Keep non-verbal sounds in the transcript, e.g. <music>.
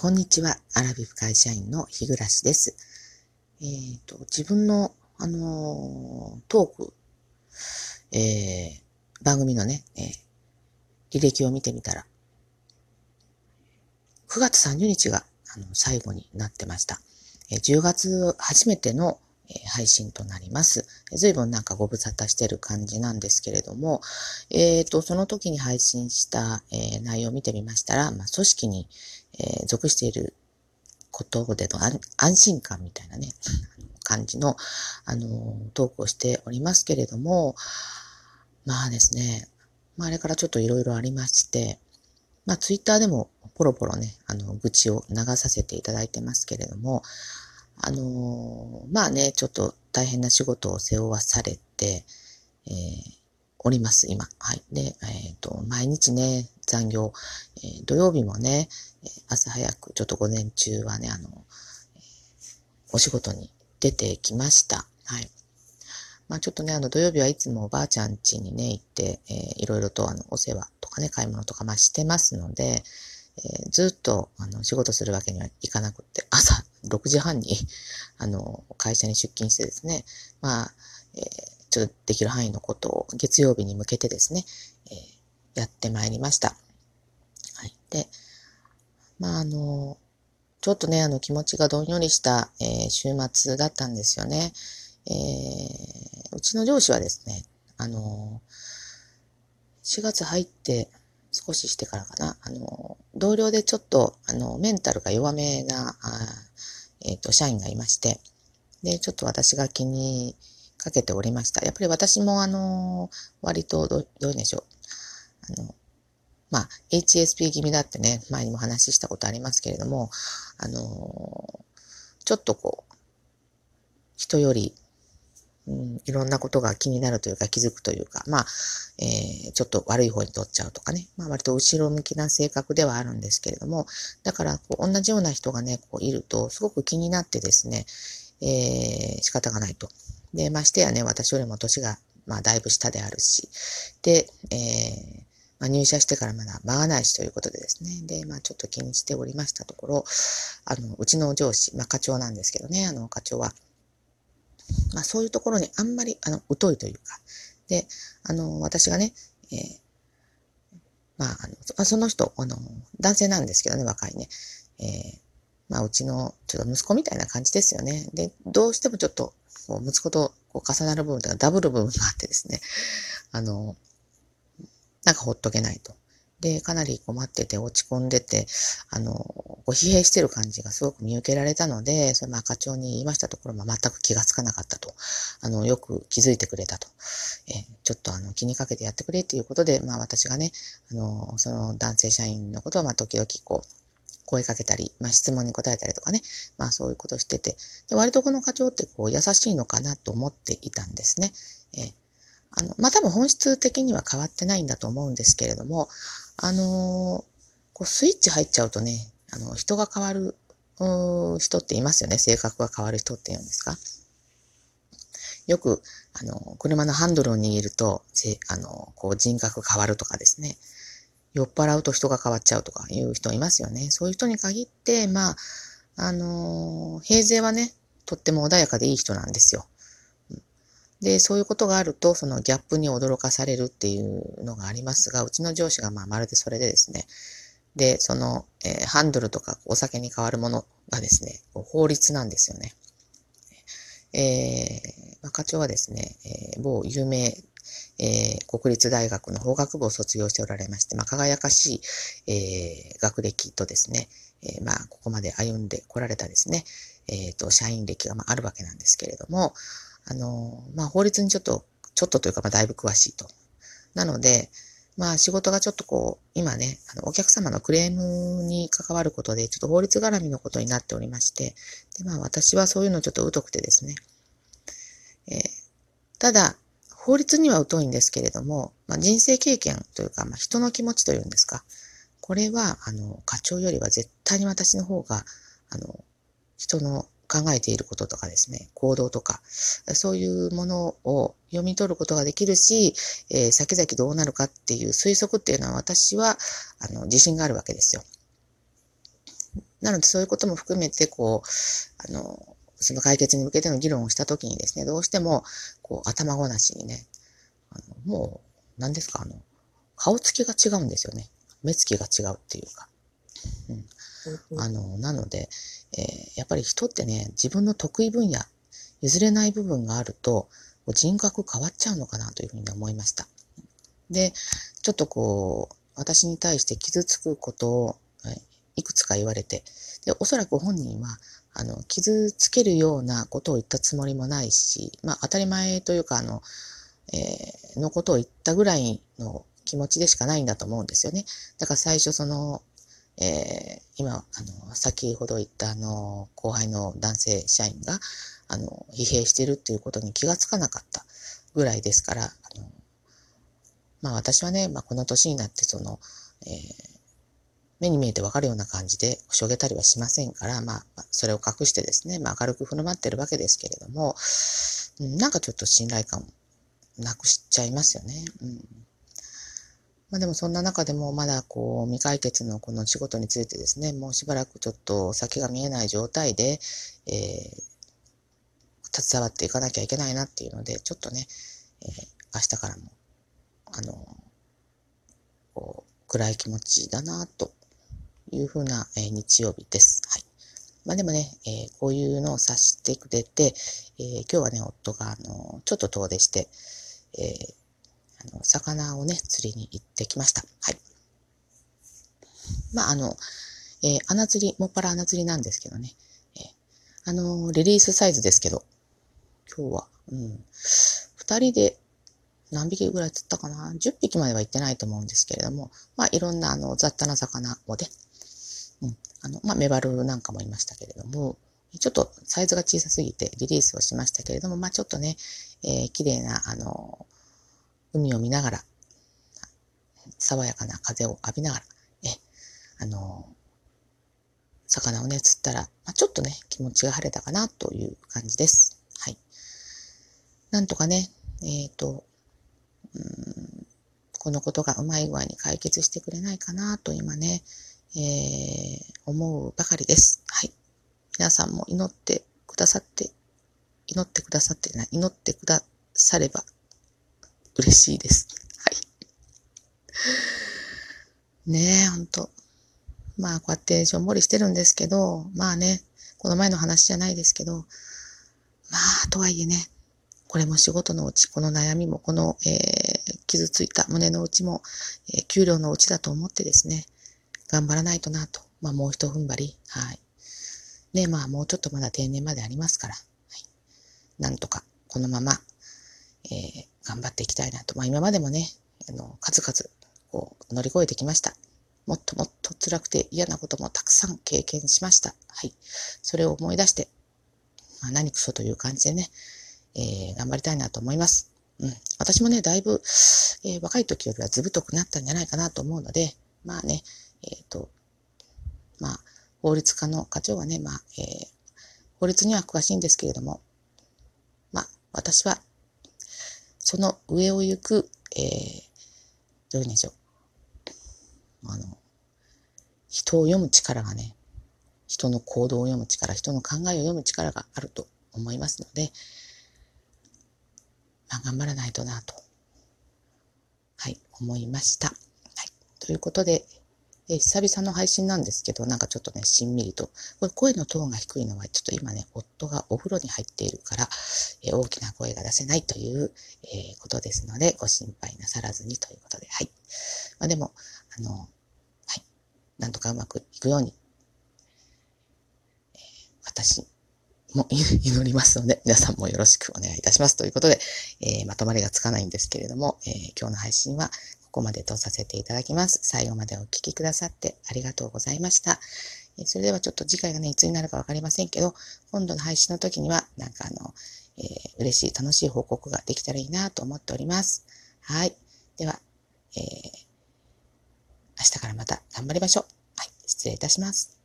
こんにちは。アラビフ会社員の日暮です。えっ、ー、と、自分の、あのー、トーク、えー、番組のね、えー、履歴を見てみたら、9月30日が、あの、最後になってました。えー、10月初めての、え配信となります。随分なんかご無沙汰してる感じなんですけれども、えっ、ー、と、その時に配信した、えー、内容を見てみましたら、まあ、組織に、えー、属していることでの安心感みたいなね、感じの、あの、トークをしておりますけれども、まあですね、まあ、あれからちょっといろいろありまして、まあ、ツイッターでもポロポロね、あの、愚痴を流させていただいてますけれども、あのまあね、ちょっと大変な仕事を背負わされて、えー、おります、今。はい。で、えっ、ー、と、毎日ね、残業、えー、土曜日もね、朝早く、ちょっと午前中はね、あの、お仕事に出てきました。はい。まあちょっとね、あの土曜日はいつもおばあちゃん家にね、行って、えー、いろいろとあのお世話とかね、買い物とかまあしてますので、えー、ずっとあの仕事するわけにはいかなくって、朝6時半に <laughs> あの会社に出勤してですね、まあ、えーちょっとできる範囲のことを月曜日に向けてですね、えー、やってまいりました。はい。で、まあ、あの、ちょっとね、あの気持ちがどんよりした、えー、週末だったんですよね。えー、うちの上司はですね、あの、4月入って少ししてからかな、あの、同僚でちょっと、あの、メンタルが弱めな、えっ、ー、と、社員がいまして、で、ちょっと私が気にかけておりました。やっぱり私もあの、割とど、どうでしょう。あの、まあ、HSP 気味だってね、前にも話したことありますけれども、あの、ちょっとこう、人より、うん、いろんなことが気になるというか気づくというか、まあ、えー、ちょっと悪い方に取っちゃうとかね、まあ割と後ろ向きな性格ではあるんですけれども、だからこう同じような人がね、こういるとすごく気になってですね、えー、仕方がないと。で、ましてやね、私よりも年が、まあ、だいぶ下であるし、で、えー、入社してからまだ間がないしということでですね。で、まあ、ちょっと気にしておりましたところ、あの、うちの上司、まあ、課長なんですけどね、あの、課長は、まあ、そういうところにあんまり、あの、疎いというか、で、あの、私がね、えー、まあ、あの、その人、あの、男性なんですけどね、若いね、えー、まあ、うちの、ちょっと息子みたいな感じですよね。で、どうしてもちょっと、こう息子とこう重なる部分とかダブル部分があってですね、あの、なんかほっとけないと。で、かなり困ってて落ち込んでて、あの、こう疲弊してる感じがすごく見受けられたので、それまあ課長に言いましたところ、まあ、全く気がつかなかったと。あの、よく気づいてくれたと。えちょっとあの、気にかけてやってくれっていうことで、まあ私がね、あの、その男性社員のことはまあ時々こう、声かけたり、まあ、質問に答えたりとかね、まあそういうことしてて、で割とこの課長ってこう優しいのかなと思っていたんですね。え、あの、まあ多分本質的には変わってないんだと思うんですけれども、あのー、こうスイッチ入っちゃうとね、あの、人が変わる人っていますよね。性格が変わる人って言うんですか。よく、あの、車のハンドルを握ると、あの、こう人格変わるとかですね。酔っ払うと人が変わっちゃうとかいう人いますよね。そういう人に限って、まあ、あの、平勢はね、とっても穏やかでいい人なんですよ。で、そういうことがあると、そのギャップに驚かされるっていうのがありますが、うちの上司がまあまるでそれでですね、で、その、えー、ハンドルとかお酒に変わるものがですね、法律なんですよね。えー、課長はですね、えー、某有名えー、国立大学の法学部を卒業しておられまして、まあ、輝かしい、えー、学歴とですね、えー、まあ、ここまで歩んでこられたですね、えっ、と、社員歴がまああるわけなんですけれども、あの、まあ、法律にちょっと、ちょっとというか、まあ、だいぶ詳しいと。なので、まあ仕事がちょっとこう、今ね、あのお客様のクレームに関わることで、ちょっと法律絡みのことになっておりまして、で、まあ私はそういうのちょっと疎くてですね。えー、ただ、法律には疎いんですけれども、まあ、人生経験というか、まあ、人の気持ちというんですか。これは、あの、課長よりは絶対に私の方が、あの、人の考えていることとかですね、行動とか、そういうものを読み取ることができるし、えー、先々どうなるかっていう推測っていうのは私は、あの、自信があるわけですよ。なのでそういうことも含めて、こう、あの、その解決に向けての議論をしたときにですね、どうしても、こう、頭ごなしにね、あのもう、何ですか、あの、顔つきが違うんですよね。目つきが違うっていうか。うん。あの、なので、えー、やっぱり人ってね、自分の得意分野、譲れない部分があると、人格変わっちゃうのかなというふうに思いました。で、ちょっとこう、私に対して傷つくことを、いくつか言われて、で、おそらく本人は、あの、傷つけるようなことを言ったつもりもないし、まあ、当たり前というか、あの、えー、のことを言ったぐらいの気持ちでしかないんだと思うんですよね。だから最初その、えー、今、あの、先ほど言ったあの、後輩の男性社員が、あの、疲弊してるっていうことに気がつかなかったぐらいですから、あの、まあ私はね、まあこの年になってその、えー、目に見えてわかるような感じでしょげたりはしませんから、まあ、それを隠してですね、まあ明るく振る舞ってるわけですけれども、なんかちょっと信頼感をなくしちゃいますよね。うんまあでもそんな中でもまだこう未解決のこの仕事についてですね、もうしばらくちょっと先が見えない状態で、えー、携わっていかなきゃいけないなっていうので、ちょっとね、えー、明日からも、あの、こう、暗い気持ちだなというふうな、えー、日曜日です。はい。まあでもね、えー、こういうのを察してくれて、えー、今日はね、夫が、あの、ちょっと遠出して、えー、あの、魚をね、釣りに行ってきました。はい。まあ、あの、えー、穴釣り、もっぱら穴釣りなんですけどね、えー、あの、リリースサイズですけど、今日は、うん、二人で何匹ぐらい釣ったかな ?10 匹までは行ってないと思うんですけれども、まあ、いろんな、あの、雑多な魚をね、うん、あの、まあ、メバルなんかもいましたけれども、ちょっとサイズが小さすぎてリリースをしましたけれども、まあ、ちょっとね、えー、綺麗な、あの、海を見ながら、爽やかな風を浴びながら、え、あの、魚をね、釣ったら、まあ、ちょっとね、気持ちが晴れたかなという感じです。はい。なんとかね、えっ、ー、と、うん、このことがうまい具合に解決してくれないかなと今ね、えー、思うばかりです。はい。皆さんも祈ってくださって、祈ってくださってない、祈ってくだされば嬉しいです。はい。ねえ、ほんと。まあ、こうやってしょんぼりしてるんですけど、まあね、この前の話じゃないですけど、まあ、とはいえね、これも仕事のうち、この悩みも、この、えー、傷ついた胸の内も、えー、給料のうちだと思ってですね、頑張らないとなと。まあ、もう一踏ん張り。はい。ね、まあ、もうちょっとまだ定年までありますから、はい。なんとか、このまま、えー、頑張っていきたいなと。まあ今までもね、あの、数々、こう、乗り越えてきました。もっともっと辛くて嫌なこともたくさん経験しました。はい。それを思い出して、まあ、何くそという感じでね、えー、頑張りたいなと思います。うん。私もね、だいぶ、えー、若い時よりはずぶとくなったんじゃないかなと思うので、まあね、えっ、ー、と、まあ、法律家の課長はね、まあ、えー、法律には詳しいんですけれども、まあ、私はその上を行く、えー、どういうんでしょう。あの、人を読む力がね、人の行動を読む力、人の考えを読む力があると思いますので、まあ、頑張らないとなと、はい、思いました。はい。ということで、え久々の配信なんですけど、なんかちょっとね、しんみりと。これ声のトーンが低いのは、ちょっと今ね、夫がお風呂に入っているから、え大きな声が出せないという、えー、ことですので、ご心配なさらずにということで、はい。まあでも、あの、はい。なんとかうまくいくように、えー、私も <laughs> 祈りますので、皆さんもよろしくお願いいたします。ということで、えー、まとまりがつかないんですけれども、え今日の配信はここまでとさせていただきます。最後までお聴きくださってありがとうございました。それではちょっと次回がね、いつになるかわかりませんけど、今度の配信の時には、なんかあの、えー、嬉しい、楽しい報告ができたらいいなと思っております。はい。では、えー、明日からまた頑張りましょう。はい。失礼いたします。